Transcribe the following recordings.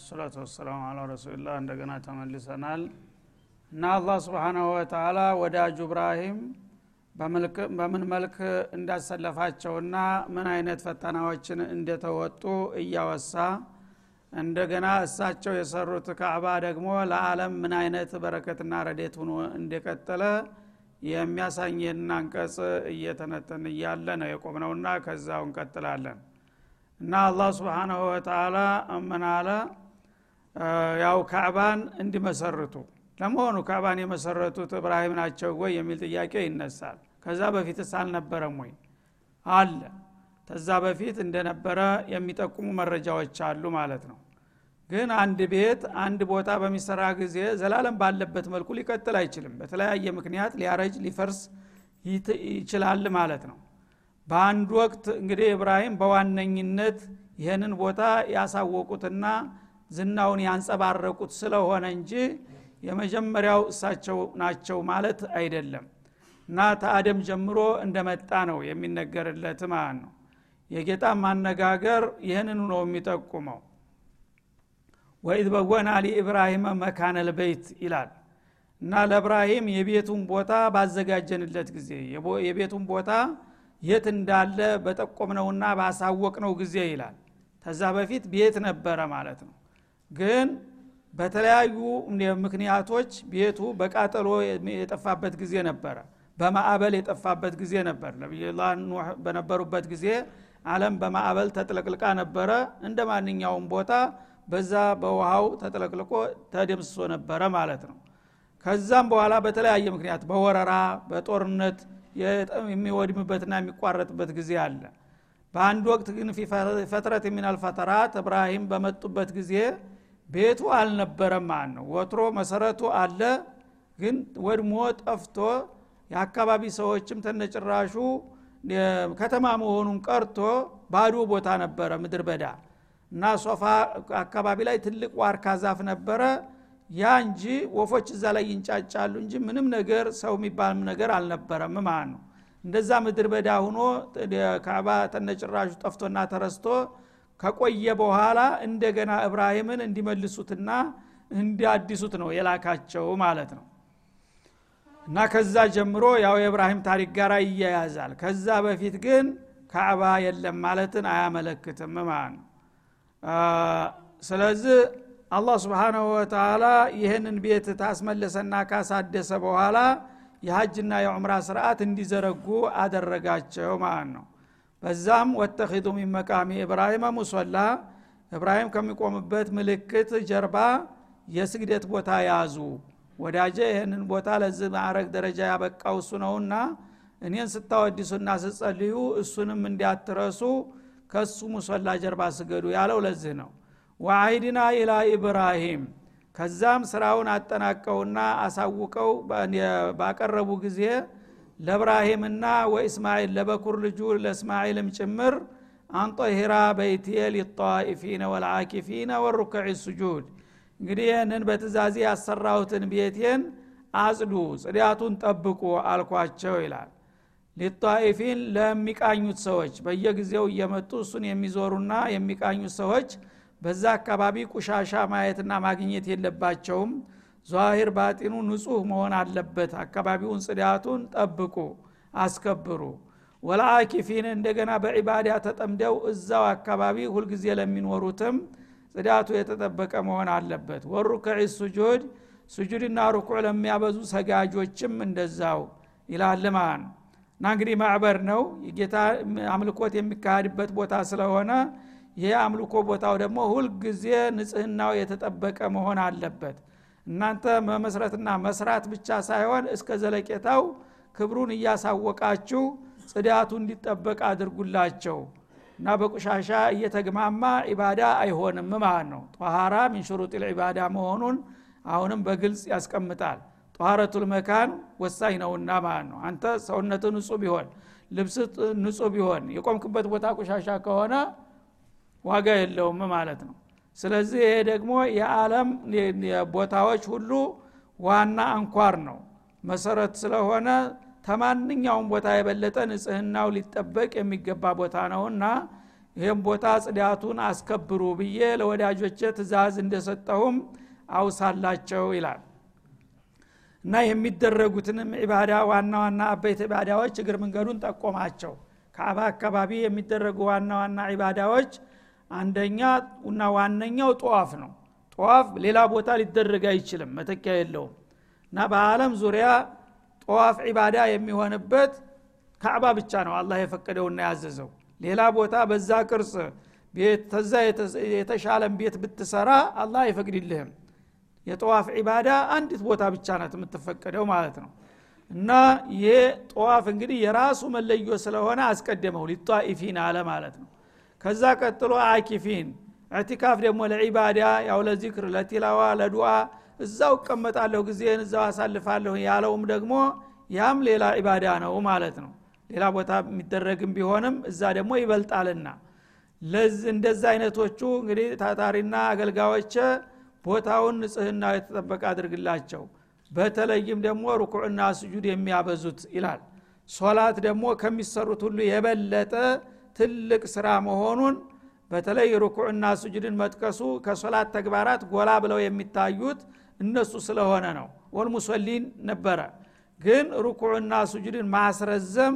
ሰላቱ ወሰላሙ አላ ረሱልላህ እንደገና ተመልሰናል። እና አላህ ስብሓናሁ ወተላ ወዳጁ እብራሂም በምን መልክ እንዳሰለፋቸውና ምን አይነት ፈተናዎችን እንደተወጡ እያወሳ እንደገና እሳቸው የሰሩት ካዕባ ደግሞ ለዓለም ምን አይነት በረከትና ረዴት ሆኖ እንደቀጠለ የሚያሳየን አንቀጽ እየተነተን እያለ ነው የቆምነውና ከዛው እንቀጥላለን። እና አላህ ስብሓናሁ ወተላ አለ ያው ካዕባን እንዲመሰርቱ። ለመሆኑ ካዕባን የመሰረቱት እብራሂም ናቸው ወይ የሚል ጥያቄ ይነሳል። ከዛ በፊትስ አልነበረም ወይ? አለ። ተዛ በፊት እንደነበረ የሚጠቁሙ መረጃዎች አሉ ማለት ነው። ግን አንድ ቤት አንድ ቦታ በሚሰራ ጊዜ ዘላለም ባለበት መልኩ ሊቀጥል አይችልም። በተለያየ ምክንያት ሊያረጅ ሊፈርስ ይችላል ማለት ነው። በአንድ ወቅት እንግዲህ እብራሂም በዋነኝነት ይህንን ቦታ ያሳወቁትና ዝናውን ያንጸባረቁት ስለሆነ እንጂ የመጀመሪያው እሳቸው ናቸው ማለት አይደለም። እና ተአደም ጀምሮ እንደመጣ ነው የሚነገርለት ማለት ነው። የጌታ ማነጋገር ይህንኑ ነው የሚጠቁመው። ወኢዝ በወና ሊኢብራሂመ መካነ ልበይት ይላል። እና ለእብራሂም የቤቱን ቦታ ባዘጋጀንለት ጊዜ የቤቱን ቦታ የት እንዳለ በጠቆምነውና ባሳወቅነው ጊዜ ይላል። ተዛ በፊት ቤት ነበረ ማለት ነው ግን በተለያዩ ምክንያቶች ቤቱ በቃጠሎ የጠፋበት ጊዜ ነበረ። በማዕበል የጠፋበት ጊዜ ነበር። ነቢዩላ ኑህ በነበሩበት ጊዜ አለም በማዕበል ተጥለቅልቃ ነበረ። እንደ ማንኛውም ቦታ በዛ በውሃው ተጥለቅልቆ ተደምስሶ ነበረ ማለት ነው። ከዛም በኋላ በተለያየ ምክንያት በወረራ በጦርነት የሚወድምበትና የሚቋረጥበት ጊዜ አለ። በአንድ ወቅት ግን ፈትረት የሚናል ፈተራት እብራሂም በመጡበት ጊዜ ቤቱ አልነበረም ማለት ነው ወትሮ መሰረቱ አለ ግን ወድሞ ጠፍቶ የአካባቢ ሰዎችም ተነጭራሹ ከተማ መሆኑን ቀርቶ ባዶ ቦታ ነበረ ምድር በዳ እና ሶፋ አካባቢ ላይ ትልቅ ዋርካ ዛፍ ነበረ። ያ እንጂ ወፎች እዛ ላይ ይንጫጫሉ እንጂ ምንም ነገር ሰው የሚባል ነገር አልነበረም ማለት ነው እንደዛ ምድር በዳ ሁኖ ካዕባ ተነጭራሹ ጠፍቶና ተረስቶ ከቆየ በኋላ እንደገና እብራሂምን እንዲመልሱትና እንዲያድሱት ነው የላካቸው ማለት ነው። እና ከዛ ጀምሮ ያው የእብራሂም ታሪክ ጋር ይያያዛል። ከዛ በፊት ግን ካዕባ የለም ማለትን አያመለክትም ማለት ነው። ስለዚህ አላህ ስብሓናሁ ወተላ ይህንን ቤት ታስመለሰና ካሳደሰ በኋላ የሀጅና የዑምራ ስርዓት እንዲዘረጉ አደረጋቸው ማለት ነው በዛም ወተኪዱ ሚን መቃሚ እብራሂመ ሙሶላ እብራሂም ከሚቆምበት ምልክት ጀርባ የስግደት ቦታ ያዙ። ወዳጀ ይህንን ቦታ ለዚህ ማዕረግ ደረጃ ያበቃው እሱ ነውና እኔን ስታወዲሱና ስጸልዩ እሱንም እንዲያትረሱ ከሱ ሙሶላ ጀርባ ስገዱ ያለው ለዚህ ነው። ወአይድና ኢላ ኢብራሂም። ከዛም ስራውን አጠናቀውና አሳውቀው ባቀረቡ ጊዜ ለእብራሂምና ወእስማኤል ለበኩር ልጁ ለእስማኤልም ጭምር አንጦሂራ በይትየ ሊጣኢፊነ ወልዓኪፊነ ወሩክዕ ስጁድ እንግዲህ ይህንን በትእዛዜ ያሰራሁትን ቤቴን አጽዱ ጽዳቱን ጠብቁ አልኳቸው ይላል። ሊጣኢፊን ለሚቃኙት ሰዎች በየጊዜው እየመጡ እሱን የሚዞሩና የሚቃኙት ሰዎች በዛ አካባቢ ቁሻሻ ማየትና ማግኘት የለባቸውም ዛሂር ባጢኑ ንጹህ መሆን አለበት። አካባቢውን ጽዳቱን ጠብቁ አስከብሩ። ወለአኪፊን እንደገና በዒባዳ ተጠምደው እዛው አካባቢ ሁልጊዜ ለሚኖሩትም ጽዳቱ የተጠበቀ መሆን አለበት። ወሩክዕ ሱጁድ ሱጁድና ሩኩዕ ለሚያበዙ ሰጋጆችም እንደዛው ይላል ማለት ነው እና እንግዲህ ማዕበር ነው። የጌታ አምልኮት የሚካሄድበት ቦታ ስለሆነ ይህ አምልኮ ቦታው ደግሞ ሁልጊዜ ንጽህናው የተጠበቀ መሆን አለበት እናንተ መመስረትና መስራት ብቻ ሳይሆን እስከ ዘለቄታው ክብሩን እያሳወቃችሁ ጽዳቱ እንዲጠበቅ አድርጉላቸው እና በቁሻሻ እየተግማማ ኢባዳ አይሆንም ማለት ነው። ጠሃራ ሚን ልዒባዳ መሆኑን አሁንም በግልጽ ያስቀምጣል። ጠሃረቱል መካን ወሳኝ ነውና ማለት ነው። አንተ ሰውነት ንጹህ ቢሆን ልብስ ንጹህ ቢሆን የቆምክበት ቦታ ቁሻሻ ከሆነ ዋጋ የለውም ማለት ነው ስለዚህ ይሄ ደግሞ የዓለም ቦታዎች ሁሉ ዋና አንኳር ነው። መሰረት ስለሆነ ተማንኛውም ቦታ የበለጠ ንጽህናው ሊጠበቅ የሚገባ ቦታ ነውና ይህም ቦታ ጽዳቱን አስከብሩ ብዬ ለወዳጆቼ ትእዛዝ እንደሰጠሁም አውሳላቸው ይላል። እና የሚደረጉትንም ዒባዳ ዋና ዋና አበይት ዒባዳዎች እግር መንገዱን ጠቆማቸው። ከአባ አካባቢ የሚደረጉ ዋና ዋና ዒባዳዎች አንደኛ እና ዋነኛው ጠዋፍ ነው። ጠዋፍ ሌላ ቦታ ሊደረግ አይችልም መተኪያ የለውም። እና በአለም ዙሪያ ጠዋፍ ዒባዳ የሚሆንበት ካዕባ ብቻ ነው አላህ የፈቀደውና ያዘዘው። ሌላ ቦታ በዛ ቅርጽ ተዛ የተሻለን ቤት ብትሰራ አላህ አይፈቅድልህም። የጠዋፍ ዒባዳ አንዲት ቦታ ብቻ ናት የምትፈቀደው ማለት ነው። እና ይሄ ጠዋፍ እንግዲህ የራሱ መለዮ ስለሆነ አስቀደመው ሊጣኢፊን አለ ማለት ነው ከዛ ቀጥሎ አኪፊን። እዕቲካፍ ደግሞ ለዒባዳ ያው ለዚክር ለቲላዋ ለዱዓ እዛው እቀመጣለሁ ጊዜን እዛው አሳልፋለሁ ያለውም ደግሞ ያም ሌላ ዒባዳ ነው ማለት ነው። ሌላ ቦታ የሚደረግም ቢሆንም እዛ ደግሞ ይበልጣልና። እንደዛ አይነቶቹ እንግዲህ ታታሪና አገልጋዮች ቦታውን ንጽህና የተጠበቀ አድርግላቸው። በተለይም ደግሞ ሩኩዕና ስጁድ የሚያበዙት ይላል። ሶላት ደግሞ ከሚሰሩት ሁሉ የበለጠ ትልቅ ስራ መሆኑን በተለይ ሩኩዕና ስጁድን መጥቀሱ ከሶላት ተግባራት ጎላ ብለው የሚታዩት እነሱ ስለሆነ ነው። ወልሙሰሊን ነበረ። ግን ሩኩዕና ስጁድን ማስረዘም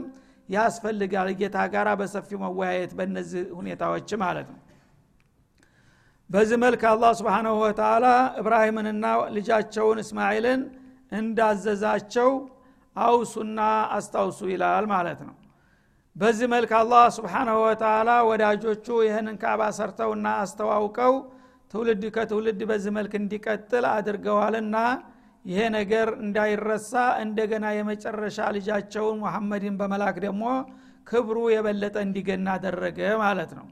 ያስፈልጋል ጌታ ጋራ በሰፊው መወያየት በእነዚህ ሁኔታዎች ማለት ነው። በዚህ መልክ አላህ ስብሓናሁ ወተላ እብራሂምንና ልጃቸውን እስማኤልን እንዳዘዛቸው አውሱና አስታውሱ ይላል ማለት ነው በዚህ መልክ አላህ ስብሓናሁ ወተላ ወዳጆቹ ይህንን ካዕባ ሰርተውና አስተዋውቀው ትውልድ ከትውልድ በዚህ መልክ እንዲቀጥል አድርገዋልና ይሄ ነገር እንዳይረሳ እንደገና የመጨረሻ ልጃቸውን ሙሐመድን በመላክ ደግሞ ክብሩ የበለጠ እንዲገና አደረገ ማለት ነው።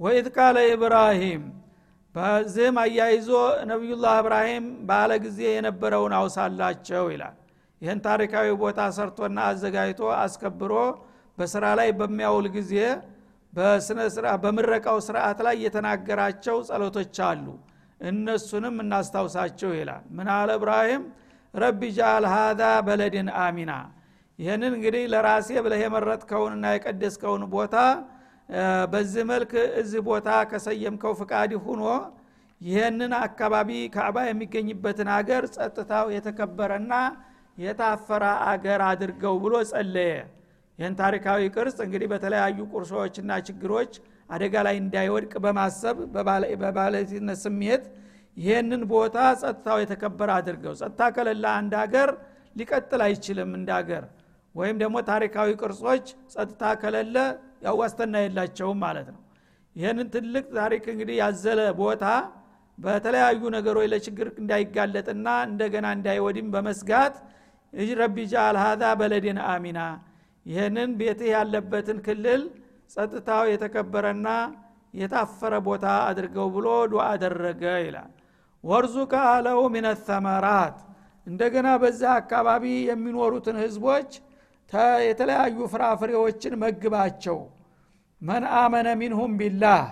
ወኢዝ ቃለ ኢብራሂም በዚህም አያይዞ ነቢዩላህ እብራሂም ባለ ጊዜ የነበረውን አውሳላቸው ይላል። ይህን ታሪካዊ ቦታ ሰርቶና አዘጋጅቶ አስከብሮ በስራ ላይ በሚያውል ጊዜ በምረቃው ስርዓት ላይ የተናገራቸው ጸሎቶች አሉ። እነሱንም እናስታውሳቸው ይላል። ምን አለ እብራሂም? ረቢ ጃል ሃዛ በለድን አሚና። ይህንን እንግዲህ ለራሴ ብለህ የመረጥከውንና የቀደስከውን ቦታ በዚህ መልክ እዚህ ቦታ ከሰየምከው ፍቃድ ሁኖ ይህንን አካባቢ ካዕባ የሚገኝበትን አገር ጸጥታው የተከበረና የታፈረ አገር አድርገው ብሎ ጸለየ ይህን ታሪካዊ ቅርጽ እንግዲህ በተለያዩ ቁርሶችና ችግሮች አደጋ ላይ እንዳይወድቅ በማሰብ በባለቤትነት ስሜት ይህንን ቦታ ጸጥታው የተከበረ አድርገው ጸጥታ ከሌለ አንድ ሀገር ሊቀጥል አይችልም እንደ ሀገር። ወይም ደግሞ ታሪካዊ ቅርጾች ጸጥታ ከሌለ ያው የላቸውም ማለት ነው። ይህንን ትልቅ ታሪክ እንግዲህ ያዘለ ቦታ በተለያዩ ነገሮች ለችግር እንዳይጋለጥና እንደገና እንዳይወድም በመስጋት ረቢ ጃል ሀዛ በለድን አሚና ይህንን ቤትህ ያለበትን ክልል ጸጥታው የተከበረና የታፈረ ቦታ አድርገው ብሎ ዱዓ አደረገ ይላል። ወርዙከ አለው ሚነ ተመራት። እንደገና በዛ አካባቢ የሚኖሩትን ህዝቦች የተለያዩ ፍራፍሬዎችን መግባቸው። መን አመነ ሚንሁም ቢላህ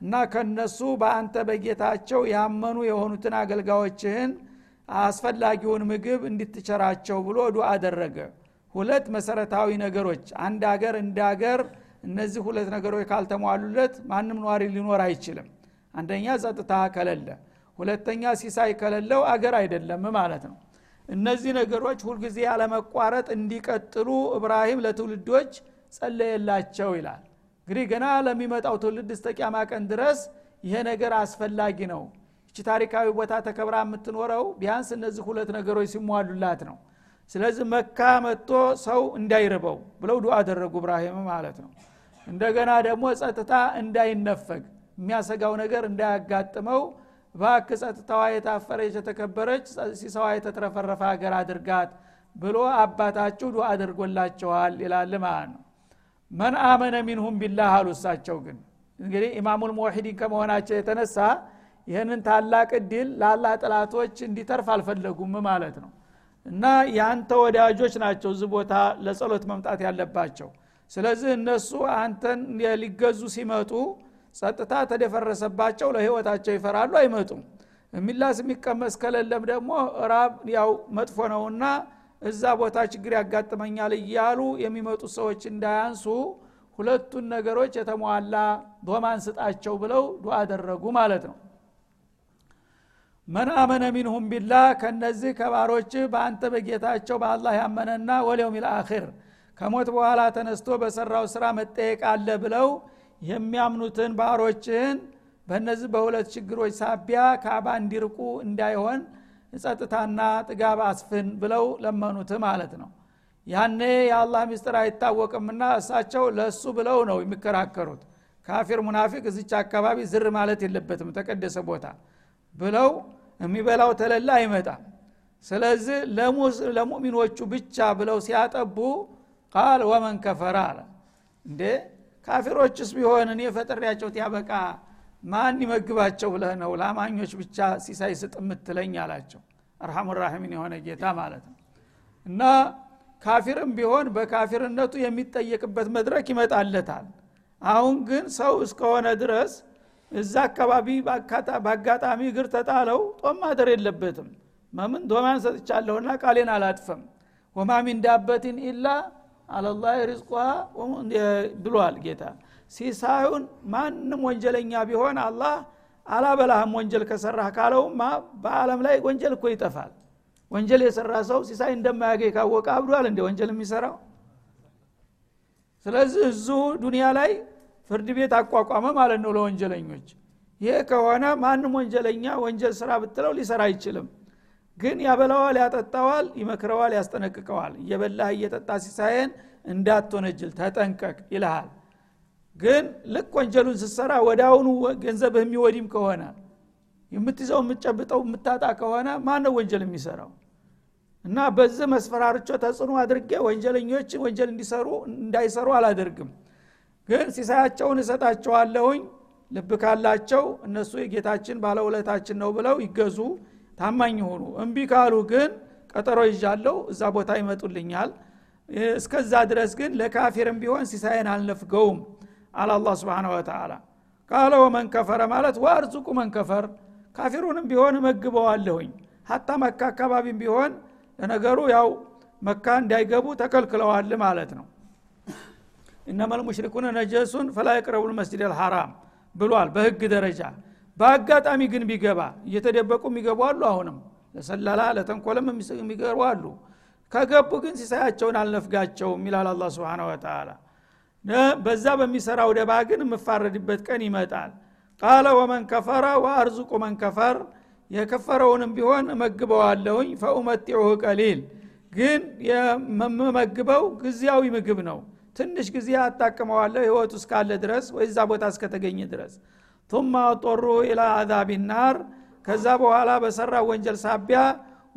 እና ከነሱ በአንተ በጌታቸው ያመኑ የሆኑትን አገልጋዮችህን አስፈላጊውን ምግብ እንድትቸራቸው ብሎ ዱዓ አደረገ ሁለት መሰረታዊ ነገሮች። አንድ አገር እንደ አገር እነዚህ ሁለት ነገሮች ካልተሟሉለት ማንም ኗሪ ሊኖር አይችልም። አንደኛ ጸጥታ ከለለ ሁለተኛ ሲሳይ ከሌለው አገር አይደለም ማለት ነው። እነዚህ ነገሮች ሁልጊዜ ያለመቋረጥ እንዲቀጥሉ እብራሂም ለትውልዶች ጸለየላቸው ይላል። እንግዲህ ገና ለሚመጣው ትውልድ እስተቂያማ ቀን ድረስ ይሄ ነገር አስፈላጊ ነው። እቺ ታሪካዊ ቦታ ተከብራ የምትኖረው ቢያንስ እነዚህ ሁለት ነገሮች ሲሟሉላት ነው ስለዚህ መካ መጥቶ ሰው እንዳይርበው ብለው ዱዓ አደረጉ እብራሂም ማለት ነው። እንደገና ደግሞ ጸጥታ እንዳይነፈግ የሚያሰጋው ነገር እንዳያጋጥመው ባክ ጸጥታዋ የታፈረች የተከበረች ሲሳይዋ የተትረፈረፈ ሀገር አድርጋት ብሎ አባታችሁ ዱዓ አድርጎላቸዋል ይላል ማለት ነው። من آمن منهم بالله አሉ እሳቸው ግን። እንግዲህ إمام الموحدين ከመሆናቸው የተነሳ ይህንን ታላቅ እድል ለአላህ ጠላቶች እንዲተርፍ አልፈለጉም ማለት ነው እና የአንተ ወዳጆች ናቸው እዚህ ቦታ ለጸሎት መምጣት ያለባቸው። ስለዚህ እነሱ አንተን ሊገዙ ሲመጡ ጸጥታ ተደፈረሰባቸው ለህይወታቸው ይፈራሉ አይመጡም። የሚላስ የሚቀመስ ከሌለም ደግሞ ራብ ያው መጥፎ ነውና እዛ ቦታ ችግር ያጋጥመኛል እያሉ የሚመጡ ሰዎች እንዳያንሱ ሁለቱን ነገሮች የተሟላ ዶማን ስጣቸው ብለው ዱዓ አደረጉ ማለት ነው መን አመነ ሚንሁም ቢላህ ከነዚህ ከባሮች በአንተ በጌታቸው በአላህ ያመነና ወሊውም ልአኪር ከሞት በኋላ ተነስቶ በሰራው ስራ መጠየቅ አለ ብለው የሚያምኑትን ባሮችህን በእነዚህ በሁለት ችግሮች ሳቢያ ካባ እንዲርቁ እንዳይሆን ጸጥታና ጥጋብ አስፍን ብለው ለመኑት ማለት ነው። ያኔ የአላህ ሚስጥር አይታወቅምና እሳቸው ለእሱ ብለው ነው የሚከራከሩት። ካፊር ሙናፊቅ እዚች አካባቢ ዝር ማለት የለበትም ተቀደሰ ቦታ ብለው የሚበላው ተለላ አይመጣም። ስለዚህ ለሙእሚኖቹ ብቻ ብለው ሲያጠቡ ቃል ወመን ከፈረ አለ። እንዴ ካፊሮችስ ቢሆን እኔ ፈጥሬያቸው ያበቃ ማን ይመግባቸው ብለህ ነው? ለአማኞች ብቻ ሲሳይ ስጥ የምትለኝ አላቸው። አርሐሙ ራሒሚን የሆነ ጌታ ማለት ነው። እና ካፊርም ቢሆን በካፊርነቱ የሚጠየቅበት መድረክ ይመጣለታል። አሁን ግን ሰው እስከሆነ ድረስ እዛ አካባቢ በአጋጣሚ እግር ተጣለው። ጦም ማደር የለበትም። መምን ዶማን ሰጥቻለሁና ቃሌን አላጥፈም ወማ ሚን ዳበትን ኢላ አለላህ ሪዝቋ ብሏል ጌታ። ሲሳዩን ማንም ወንጀለኛ ቢሆን አላህ አላበላህም ወንጀል ከሰራህ ካለውማ በአለም ላይ ወንጀል እኮ ይጠፋል። ወንጀል የሰራ ሰው ሲሳይ እንደማያገኝ ካወቀ አብዷል እንደ ወንጀል የሚሰራው? ስለዚህ እዙ ዱኒያ ላይ ፍርድ ቤት አቋቋመ ማለት ነው ለወንጀለኞች። ይሄ ከሆነ ማንም ወንጀለኛ ወንጀል ስራ ብትለው ሊሰራ አይችልም። ግን ያበላዋል ያጠጣዋል ይመክረዋል ያስጠነቅቀዋል። እየበላህ እየጠጣ ሲሳየን እንዳትወነጅል ተጠንቀቅ ይልሃል። ግን ልክ ወንጀሉን ስትሰራ ወደ አሁኑ ገንዘብህ የሚወዲም ከሆነ የምትይዘው የምትጨብጠው የምታጣ ከሆነ ማን ነው ወንጀል የሚሰራው? እና በዚህ መስፈራርቾ ተጽዕኖ አድርጌ ወንጀለኞች ወንጀል እንዲሰሩ እንዳይሰሩ አላደርግም ግን ሲሳያቸውን እሰጣቸዋለሁኝ። ልብ ካላቸው እነሱ የጌታችን ባለውለታችን ነው ብለው ይገዙ ታማኝ ሆኑ እምቢ ካሉ ግን ቀጠሮ ይዣለሁ እዛ ቦታ ይመጡልኛል። እስከዛ ድረስ ግን ለካፊርም ቢሆን ሲሳይን አልነፍገውም አለ አላ ስብን ወተላ ቃለ ወመን ማለት ወአርዙቁ መን ከፈር ካፊሩንም ቢሆን እመግበዋለሁኝ። ሀታ መካ አካባቢም ቢሆን ለነገሩ ያው መካ እንዳይገቡ ተከልክለዋል ማለት ነው እነመል ሙሽሪኩነ ነጀሱን ፈላ የቅረቡን መስጅድ አልሐራም ብሏል በህግ ደረጃ። በአጋጣሚ ግን ቢገባ እየተደበቁ የሚገቡ አሉ አሁንም። ለሰላላ ለተንኮለም የሚገቡ አሉ። ከገቡ ግን ሲሳያቸውን አልነፍጋቸውም ይላል አላ ስብን ወተላ በዛ በሚሰራው ደባ ግን የምፋረድበት ቀን ይመጣል። ቃለ ወመን ከፈረ ወአርዙቁ መን ከፈር የከፈረውንም ቢሆን እመግበዋለሁኝ ፈኡመጢዑሁ ቀሊል። ግን የምመግበው ጊዜያዊ ምግብ ነው ትንሽ ጊዜ አጣቅመዋለሁ ህይወቱ እስካለ ድረስ ወይ ቦታ እስከተገኘ ድረስ። ቱማ ጦሩ ኢላ አዛቢ ናር። ከዛ በኋላ በሰራ ወንጀል ሳቢያ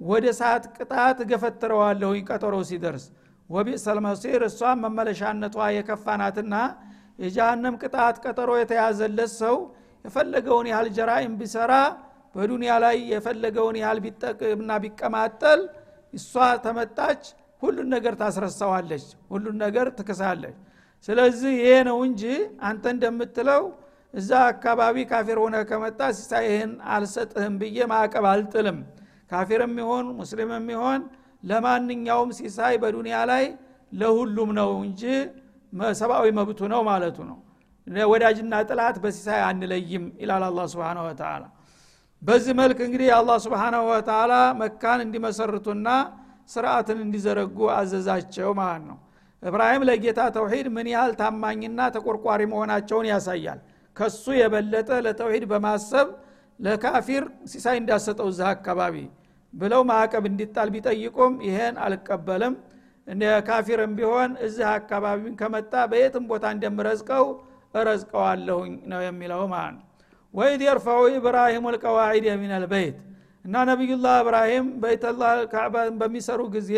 ወደ ሰዓት ቅጣት ገፈትረዋለሁኝ ቀጠሮ ሲደርስ። ወቢእሰል መሲር እሷም መመለሻነቷ የከፋናትና የጃሃንም ቅጣት ቀጠሮ የተያዘለት ሰው የፈለገውን ያህል ጀራኢም ቢሰራ በዱንያ ላይ የፈለገውን ያህል ቢጠቅምና ቢቀማጠል እሷ ተመጣች ሁሉን ነገር ታስረሳዋለች ሁሉን ነገር ትክሳለች። ስለዚህ ይሄ ነው እንጂ አንተ እንደምትለው እዛ አካባቢ ካፊር ሆነ ከመጣ ሲሳይህን አልሰጥህም ብዬ ማዕቀብ አልጥልም። ካፊርም ይሆን ሙስሊምም ይሆን ለማንኛውም ሲሳይ በዱንያ ላይ ለሁሉም ነው እንጂ ሰብአዊ መብቱ ነው ማለቱ ነው። ወዳጅና ጥላት በሲሳይ አንለይም ይላል አላ ስብን ወተላ በዚህ መልክ እንግዲህ አላህ ስብሓናሁ ወተላ መካን እንዲመሰርቱና ስርዓትን እንዲዘረጉ አዘዛቸው ማለት ነው። እብራሂም ለጌታ ተውሂድ ምን ያህል ታማኝና ተቆርቋሪ መሆናቸውን ያሳያል። ከሱ የበለጠ ለተውሂድ በማሰብ ለካፊር ሲሳይ እንዳሰጠው እዛ አካባቢ ብለው ማዕቀብ እንዲጣል ቢጠይቁም ይሄን አልቀበልም። ካፊርም ቢሆን እዚህ አካባቢ ከመጣ በየትም ቦታ እንደምረዝቀው እረዝቀዋለሁኝ ነው የሚለው ማለት ነው። ወይድ የርፈው ኢብራሂም ልቀዋዒድ አልበይት እና ነቢዩላህ እብራሂም በይተላ ካዕባን በሚሰሩ ጊዜ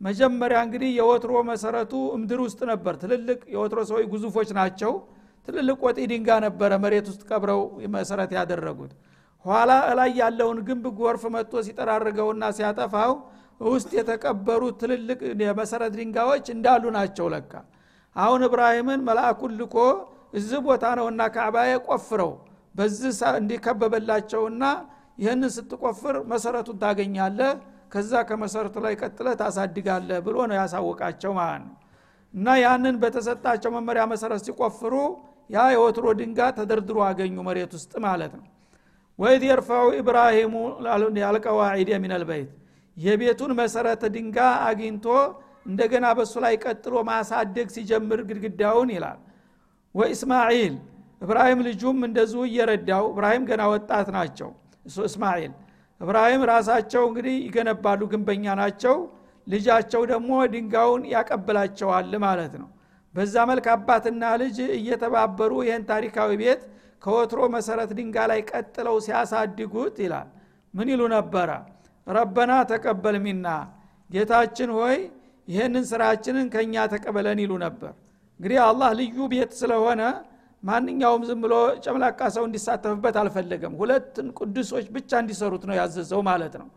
መጀመሪያ እንግዲህ የወትሮ መሰረቱ እምድር ውስጥ ነበር። ትልልቅ የወትሮ ሰዎች ጉዙፎች ናቸው። ትልልቅ ወጢ ድንጋ ነበረ መሬት ውስጥ ቀብረው መሰረት ያደረጉት። ኋላ እላይ ያለውን ግንብ ጎርፍ መጥቶ ሲጠራርገውና ሲያጠፋው ውስጥ የተቀበሩ ትልልቅ የመሰረት ድንጋዮች እንዳሉ ናቸው ለካ። አሁን እብራሂምን መልአኩን ልኮ እዚህ ቦታ ነውና ካዕባዬ ቆፍረው በዚህ እንዲከበበላቸውና ይህንን ስትቆፍር መሰረቱን ታገኛለህ ከዛ ከመሰረቱ ላይ ቀጥለ ታሳድጋለህ ብሎ ነው ያሳወቃቸው ማለት ነው። እና ያንን በተሰጣቸው መመሪያ መሰረት ሲቆፍሩ ያ የወትሮ ድንጋ ተደርድሮ አገኙ መሬት ውስጥ ማለት ነው። ወይት የርፋው ኢብራሂሙ ያልቀዋዒድ የሚነል የቤቱን መሰረተ ድንጋ አግኝቶ እንደገና በሱ ላይ ቀጥሎ ማሳደግ ሲጀምር ግድግዳውን ይላል። ወኢስማዒል እብራሂም ልጁም እንደዚሁ እየረዳው እብራሂም ገና ወጣት ናቸው እስማኤል። እብራሂም ራሳቸው እንግዲህ ይገነባሉ ግንበኛ ናቸው። ልጃቸው ደግሞ ድንጋውን ያቀብላቸዋል ማለት ነው። በዛ መልክ አባትና ልጅ እየተባበሩ ይህን ታሪካዊ ቤት ከወትሮ መሰረት ድንጋ ላይ ቀጥለው ሲያሳድጉት ይላል። ምን ይሉ ነበረ? ረበና ተቀበል ሚና ጌታችን ሆይ ይህንን ስራችንን ከእኛ ተቀበለን ይሉ ነበር። እንግዲህ አላህ ልዩ ቤት ስለሆነ ማንኛውም ዝም ብሎ ጨምላቃ ሰው እንዲሳተፍበት አልፈለገም። ሁለትን ቅዱሶች ብቻ እንዲሰሩት ነው ያዘዘው ማለት ነው።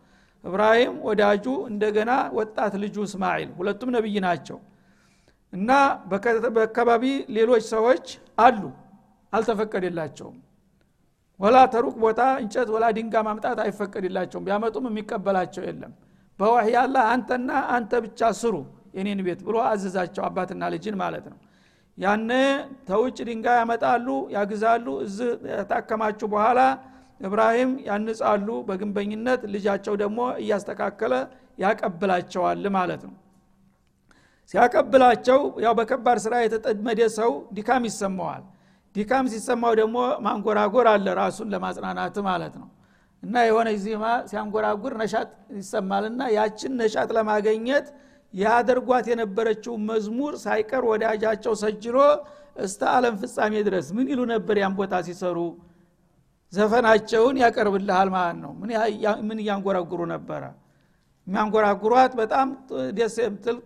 እብራሂም ወዳጁ እንደገና ወጣት ልጁ እስማኤል ሁለቱም ነብይ ናቸው። እና በአካባቢ ሌሎች ሰዎች አሉ። አልተፈቀደላቸውም። ወላ ተሩቅ ቦታ እንጨት ወላ ድንጋ ማምጣት አይፈቀድላቸውም። ቢያመጡም የሚቀበላቸው የለም። በዋህይ አላ አንተና አንተ ብቻ ስሩ የኔን ቤት ብሎ አዘዛቸው አባትና ልጅን ማለት ነው ያነ ተውጭ ድንጋይ ያመጣሉ ያግዛሉ። እዚህ ታከማችሁ በኋላ እብራሂም ያንጻሉ። በግንበኝነት ልጃቸው ደግሞ እያስተካከለ ያቀብላቸዋል ማለት ነው። ሲያቀብላቸው ያው በከባድ ስራ የተጠመደ ሰው ዲካም ይሰማዋል። ዲካም ሲሰማው ደግሞ ማንጎራጎር አለ ራሱን ለማጽናናት ማለት ነው። እና የሆነ ዜማ ሲያንጎራጉር ነሻጥ ይሰማልና ያችን ነሻጥ ለማገኘት ያደርጓት የነበረችው መዝሙር ሳይቀር ወዳጃቸው ሰጅሎ እስተ አለም ፍጻሜ ድረስ ምን ይሉ ነበር ያን ቦታ ሲሰሩ? ዘፈናቸውን ያቀርብልሃል ማለት ነው። ምን እያንጎራጉሩ ነበረ? የሚያንጎራጉሯት በጣም ደስ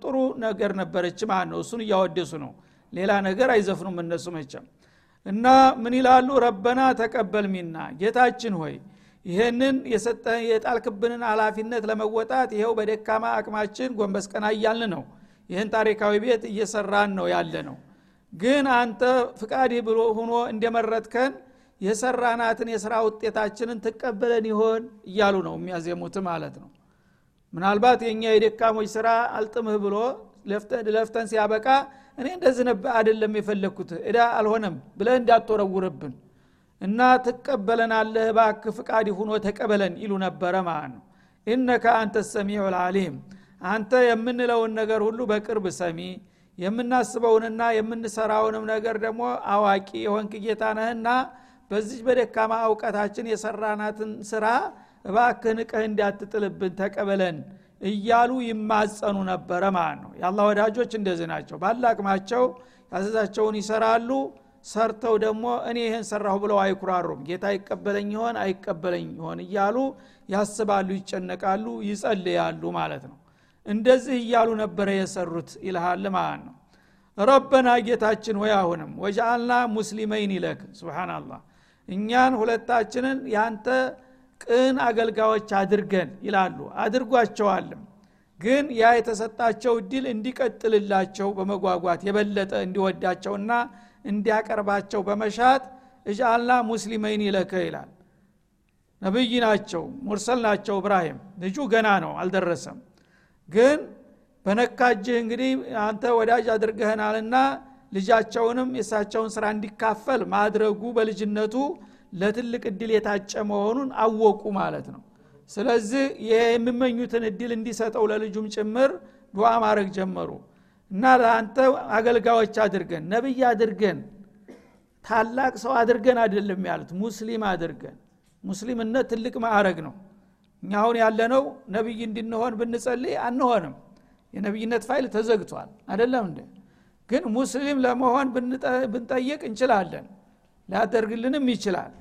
ጥሩ ነገር ነበረች ማለት ነው። እሱን እያወደሱ ነው። ሌላ ነገር አይዘፍኑም እነሱ መቸም እና ምን ይላሉ? ረበና ተቀበል ሚና። ጌታችን ሆይ ይህንን የሰጠ የጣልክብንን ኃላፊነት ለመወጣት ይኸው በደካማ አቅማችን ጎንበስ ቀና እያልን ነው። ይህን ታሪካዊ ቤት እየሰራን ነው ያለ ነው ግን አንተ ፍቃድህ ብሎ ሁኖ እንደመረጥከን የሰራናትን የስራ ውጤታችንን ትቀበለን ይሆን እያሉ ነው የሚያዜሙት ማለት ነው። ምናልባት የእኛ የደካሞች ስራ አልጥምህ ብሎ ለፍተን ሲያበቃ እኔ እንደዚህ ነበር አይደለም የፈለግኩት እዳ አልሆነም ብለህ እንዳትወረውርብን እና ትቀበለናለህ ባክ ፍቃድ ሁኖ ተቀበለን ይሉ ነበረ ማለት ነው። ኢነከ አንተ ሰሚዑ ልአሊም አንተ የምንለውን ነገር ሁሉ በቅርብ ሰሚ የምናስበውንና የምንሰራውንም ነገር ደግሞ አዋቂ የሆንክ ጌታ ነህና በዚህ በደካማ እውቀታችን የሰራናትን ስራ እባክህ ንቀህ እንዳትጥልብን ተቀበለን እያሉ ይማጸኑ ነበረ ማለት ነው። የአላህ ወዳጆች እንደዚህ ናቸው። ባለ አቅማቸው ያዘዛቸውን ይሰራሉ ሰርተው ደግሞ እኔ ይህን ሰራሁ ብለው አይኩራሩም። ጌታ ይቀበለኝ ይሆን? አይቀበለኝ ይሆን? እያሉ ያስባሉ ይጨነቃሉ ይጸልያሉ ማለት ነው። እንደዚህ እያሉ ነበረ የሰሩት ይልሃል ማለት ነው። ረበና ጌታችን ወይ አሁንም ወጃአልና ሙስሊመይን ይለክ። ስብናላህ እኛን ሁለታችንን ያንተ ቅን አገልጋዮች አድርገን ይላሉ። አድርጓቸዋልም። ግን ያ የተሰጣቸው እድል እንዲቀጥልላቸው በመጓጓት የበለጠ እንዲወዳቸውና እንዲያቀርባቸው በመሻት እጃአልና ሙስሊመይን ይለከ ይላል። ነብይ ናቸው ሙርሰል ናቸው። እብራሂም ልጁ ገና ነው አልደረሰም። ግን በነካጅህ እንግዲህ አንተ ወዳጅ አድርገህናልና ልጃቸውንም የእሳቸውን ስራ እንዲካፈል ማድረጉ በልጅነቱ ለትልቅ እድል የታጨ መሆኑን አወቁ ማለት ነው። ስለዚህ የሚመኙትን እድል እንዲሰጠው ለልጁም ጭምር ዱዓ ማድረግ ጀመሩ እና ለአንተ አገልጋዮች አድርገን ነቢይ አድርገን ታላቅ ሰው አድርገን አይደለም ያሉት ሙስሊም አድርገን። ሙስሊምነት ትልቅ ማዕረግ ነው። እኛ አሁን ያለነው ነቢይ እንድንሆን ብንጸልይ አንሆንም። የነቢይነት ፋይል ተዘግቷል። አይደለም እንደ ግን ሙስሊም ለመሆን ብንጠይቅ እንችላለን። ሊያደርግልንም ይችላል።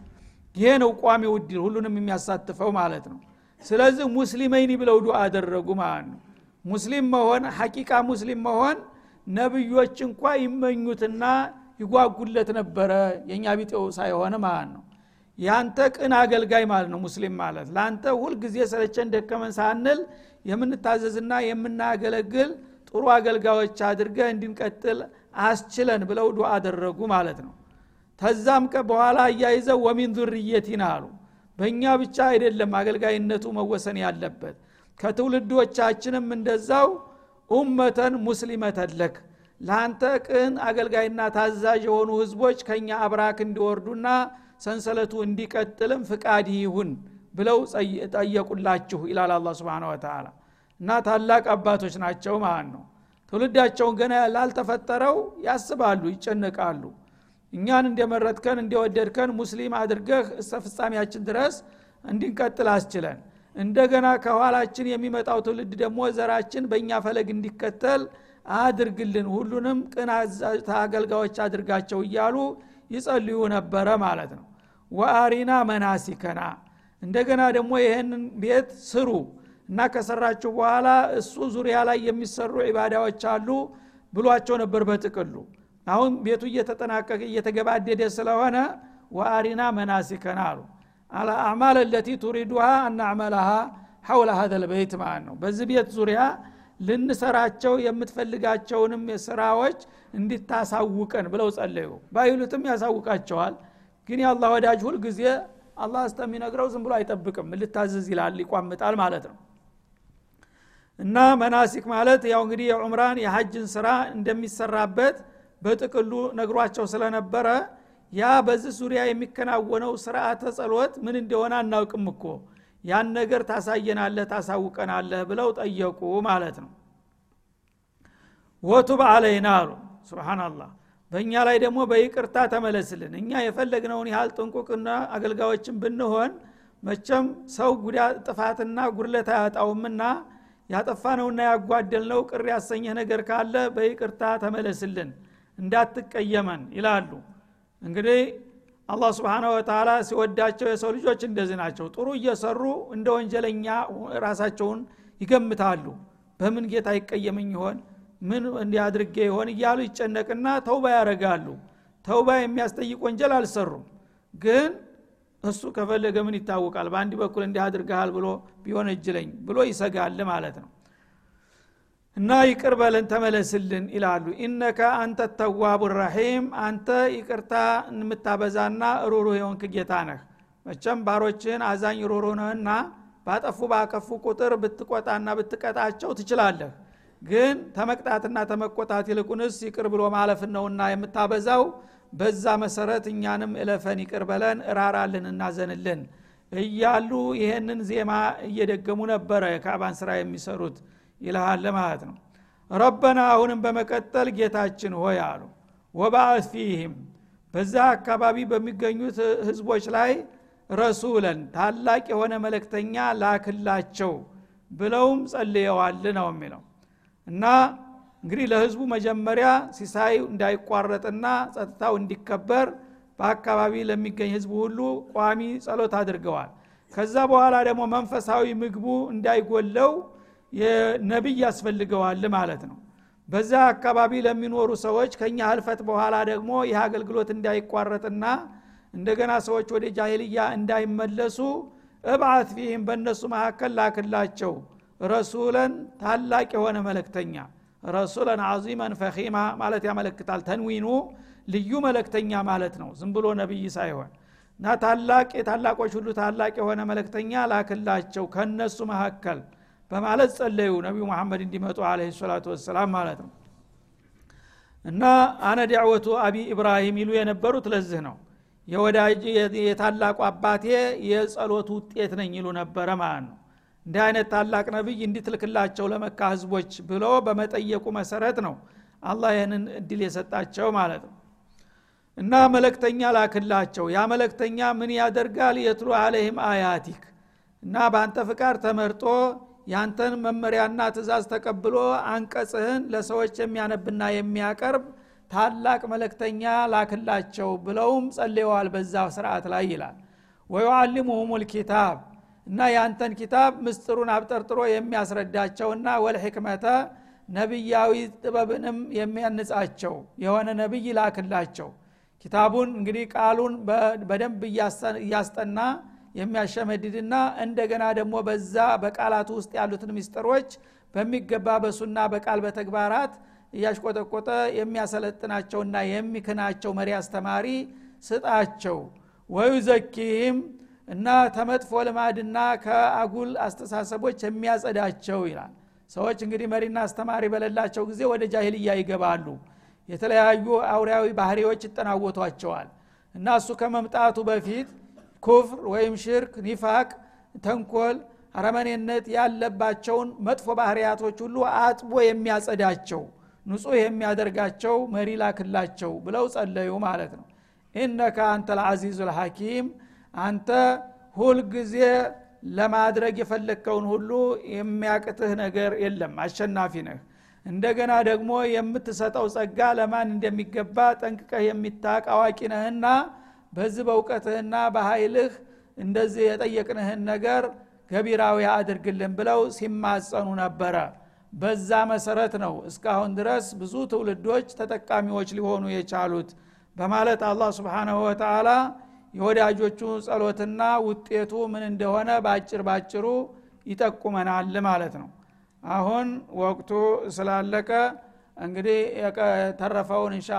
ይሄ ነው ቋሚ ውድል ሁሉንም የሚያሳትፈው ማለት ነው። ስለዚህ ሙስሊመይኒ ብለው ዱዓ አደረጉ ማለት ነው ሙስሊም መሆን ሐቂቃ ሙስሊም መሆን ነብዮች እንኳ ይመኙትና ይጓጉለት ነበረ። የእኛ ቢጤው ሳይሆን ማለት ነው። ያንተ ቅን አገልጋይ ማለት ነው ሙስሊም ማለት። ለአንተ ሁልጊዜ ሰለቸን ደከመን ሳንል የምንታዘዝና የምናገለግል ጥሩ አገልጋዮች አድርገህ እንድንቀጥል አስችለን ብለው ዱዓ አደረጉ ማለት ነው። ተዛም በኋላ እያይዘው ወሚን ዙርየቲና አሉ። በእኛ ብቻ አይደለም አገልጋይነቱ መወሰን ያለበት ከትውልዶቻችንም እንደዛው ኡመተን ሙስሊመተን ለክ ለአንተ ቅን አገልጋይና ታዛዥ የሆኑ ህዝቦች ከኛ አብራክ እንዲወርዱና ሰንሰለቱ እንዲቀጥልም ፍቃድ ይሁን ብለው ጠየቁላችሁ ይላል አላ ስብን ወተላ እና ታላቅ አባቶች ናቸው ማለት ነው። ትውልዳቸውን ገና ላልተፈጠረው ያስባሉ ይጨነቃሉ። እኛን እንደመረጥከን እንደወደድከን ሙስሊም አድርገህ እስተ ፍጻሜያችን ድረስ እንዲንቀጥል አስችለን እንደገና ከኋላችን የሚመጣው ትውልድ ደግሞ ዘራችን በእኛ ፈለግ እንዲከተል አድርግልን ሁሉንም ቅን አገልጋዮች አድርጋቸው እያሉ ይጸልዩ ነበረ ማለት ነው። ወአሪና መናሲከና እንደገና ደግሞ ይህንን ቤት ስሩ እና ከሰራችሁ በኋላ እሱ ዙሪያ ላይ የሚሰሩ ዒባዳዎች አሉ ብሏቸው ነበር በጥቅሉ። አሁን ቤቱ እየተጠናቀቀ እየተገባደደ ስለሆነ ወአሪና መናሲከና አሉ አልአዕማል ለቲ ቱሪዱሃ አናዕመላሃ ሐውለ ሀደ ልበይት ማለት ነው። በዚህ ቤት ዙሪያ ልንሰራቸው የምትፈልጋቸውንም ስራዎች እንዲታሳውቀን ብለው ጸለዩ። ባይሉትም ያሳውቃቸዋል። ግን የአላህ ወዳጅ ሁል ጊዜ አላህ እስተሚነግረው ዝም ብሎ አይጠብቅም። ልታዘዝ ይላል ይቋምጣል ማለት ነው። እና መናሲክ ማለት ያው እንግዲህ የዑምራን የሐጅን ስራ እንደሚሰራበት በጥቅሉ ነግሯቸው ስለነበረ ያ በዚህ ዙሪያ የሚከናወነው ስርዓተ ጸሎት ምን እንደሆነ አናውቅም እኮ። ያን ነገር ታሳየናለህ ታሳውቀናለህ ብለው ጠየቁ ማለት ነው። ወቱብ አለይና አሉ። ስብናላህ በእኛ ላይ ደግሞ በይቅርታ ተመለስልን። እኛ የፈለግነውን ያህል ጥንቁቅና አገልጋዮችን ብንሆን መቸም ሰው ጥፋትና ጉድለት አያጣውምና ያጠፋነውና ያጓደልነው ቅር ያሰኘህ ነገር ካለ በይቅርታ ተመለስልን እንዳትቀየመን ይላሉ እንግዲህ አላህ ስብሓነ ወተላ ሲወዳቸው የሰው ልጆች እንደዚህ ናቸው። ጥሩ እየሰሩ እንደ ወንጀለኛ ራሳቸውን ይገምታሉ። በምን ጌታ ይቀየመኝ ይሆን? ምን እንዲያድርጌ ይሆን? እያሉ ይጨነቅና ተውባ ያረጋሉ ተውባ የሚያስጠይቅ ወንጀል አልሰሩም። ግን እሱ ከፈለገ ምን ይታወቃል? በአንድ በኩል እንዲህ አድርገሃል ብሎ ቢሆን እጅለኝ ብሎ ይሰጋል ማለት ነው እና ይቅር በለን ተመለስልን ይላሉ። ኢነከ አንተ ተዋቡ ራሒም አንተ ይቅርታ የምታበዛና ሩሩ የሆንክ ጌታ ነህ። መቸም ባሮችህን አዛኝ ሩሩ ነህና ባጠፉ ባከፉ ቁጥር ብትቆጣና ብትቀጣቸው ትችላለህ። ግን ተመቅጣትና ተመቆጣት ይልቁንስ ይቅር ብሎ ማለፍ ነውና የምታበዛው። በዛ መሰረት እኛንም እለፈን ይቅር በለን እራራልን እናዘንልን እያሉ ይሄንን ዜማ እየደገሙ ነበረ የካዕባን ስራ የሚሰሩት ይልሃል ማለት ነው። ረበና አሁንም በመቀጠል ጌታችን ሆይ አሉ። ወባአት ፊህም በዛ አካባቢ በሚገኙት ህዝቦች ላይ ረሱለን ታላቅ የሆነ መለክተኛ ላክላቸው ብለውም ጸልየዋል ነው የሚለው። እና እንግዲህ ለህዝቡ መጀመሪያ ሲሳይ እንዳይቋረጥና ጸጥታው እንዲከበር በአካባቢ ለሚገኝ ህዝቡ ሁሉ ቋሚ ጸሎት አድርገዋል። ከዛ በኋላ ደግሞ መንፈሳዊ ምግቡ እንዳይጎለው ነቢይ ያስፈልገዋል ማለት ነው። በዛ አካባቢ ለሚኖሩ ሰዎች ከኛ ህልፈት በኋላ ደግሞ ይህ አገልግሎት እንዳይቋረጥና እንደገና ሰዎች ወደ ጃሂልያ እንዳይመለሱ እብዓት ፊህም በእነሱ መካከል ላክላቸው። ረሱለን ታላቅ የሆነ መለክተኛ ረሱለን አዚመን ፈኺማ ማለት ያመለክታል። ተንዊኑ ልዩ መለክተኛ ማለት ነው። ዝም ብሎ ነቢይ ሳይሆን እና ታላቅ የታላቆች ሁሉ ታላቅ የሆነ መለክተኛ ላክላቸው ከነሱ መካከል በማለት ጸለዩ። ነቢዩ መሐመድ እንዲመጡ አለ ሰላቱ ወሰላም ማለት ነው። እና አነ ዳዕወቱ አቢ ኢብራሂም ይሉ የነበሩት ለዚህ ነው። የወዳጅ የታላቁ አባቴ የጸሎት ውጤት ነኝ ይሉ ነበረ ማለት ነው። እንዲህ አይነት ታላቅ ነቢይ እንዲትልክላቸው ለመካ ህዝቦች ብሎ በመጠየቁ መሰረት ነው አላህ ይህንን እድል የሰጣቸው ማለት ነው። እና መለክተኛ ላክላቸው። ያ መለክተኛ ምን ያደርጋል? የትሉ አለህም አያቲክ እና በአንተ ፍቃድ ተመርጦ ያንተን መመሪያና ትእዛዝ ተቀብሎ አንቀጽህን ለሰዎች የሚያነብና የሚያቀርብ ታላቅ መለክተኛ ላክላቸው ብለውም ጸልየዋል በዛ ስርዓት ላይ ይላል። ወዩዓሊሙሁም ልኪታብ እና ያንተን ኪታብ ምስጥሩን አብጠርጥሮ የሚያስረዳቸውና ወልሕክመተ ነቢያዊ ጥበብንም የሚያንጻቸው የሆነ ነቢይ ላክላቸው። ኪታቡን እንግዲህ ቃሉን በደንብ እያስጠና የሚያሸመድድና እንደገና ደግሞ በዛ በቃላቱ ውስጥ ያሉትን ምስጢሮች በሚገባ በሱና በቃል በተግባራት እያሽቆጠቆጠ የሚያሰለጥናቸውና የሚክናቸው መሪ አስተማሪ ስጣቸው። ወዩዘኪህም እና ተመጥፎ ልማድና ከአጉል አስተሳሰቦች የሚያጸዳቸው ይላል። ሰዎች እንግዲህ መሪና አስተማሪ በሌላቸው ጊዜ ወደ ጃሂልያ ይገባሉ። የተለያዩ አውሪያዊ ባህሪዎች ይጠናወቷቸዋል። እና እሱ ከመምጣቱ በፊት ኩፍር ወይም ሽርክ ኒፋቅ ተንኮል አረመኔነት ያለባቸውን መጥፎ ባህርያቶች ሁሉ አጥቦ የሚያጸዳቸው ንጹህ የሚያደርጋቸው መሪ ላክላቸው ብለው ጸለዩ ማለት ነው። ኢነካ አንተ ልአዚዙ ልሐኪም አንተ ሁልጊዜ ለማድረግ የፈለግከውን ሁሉ የሚያቅትህ ነገር የለም አሸናፊ ነህ። እንደገና ደግሞ የምትሰጠው ጸጋ ለማን እንደሚገባ ጠንቅቀህ የሚታቅ አዋቂ ነህና በዚህ በእውቀትህና በኃይልህ እንደዚህ የጠየቅንህን ነገር ገቢራዊ አድርግልን ብለው ሲማጸኑ ነበረ። በዛ መሰረት ነው እስካሁን ድረስ ብዙ ትውልዶች ተጠቃሚዎች ሊሆኑ የቻሉት በማለት አላህ ስብሓናሁ ወተላ የወዳጆቹ ጸሎትና ውጤቱ ምን እንደሆነ በአጭር ባጭሩ ይጠቁመናል ማለት ነው። አሁን ወቅቱ ስላለቀ እንግዲህ የተረፈውን እንሻ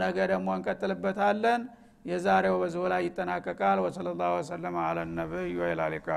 ነገ ደግሞ እንቀጥልበታለን የዛሬው በዚሁ ላይ ይጠናቀቃል። ወሰለ ላሁ ወሰለማ አለ ነቢይ ወይላሊቃ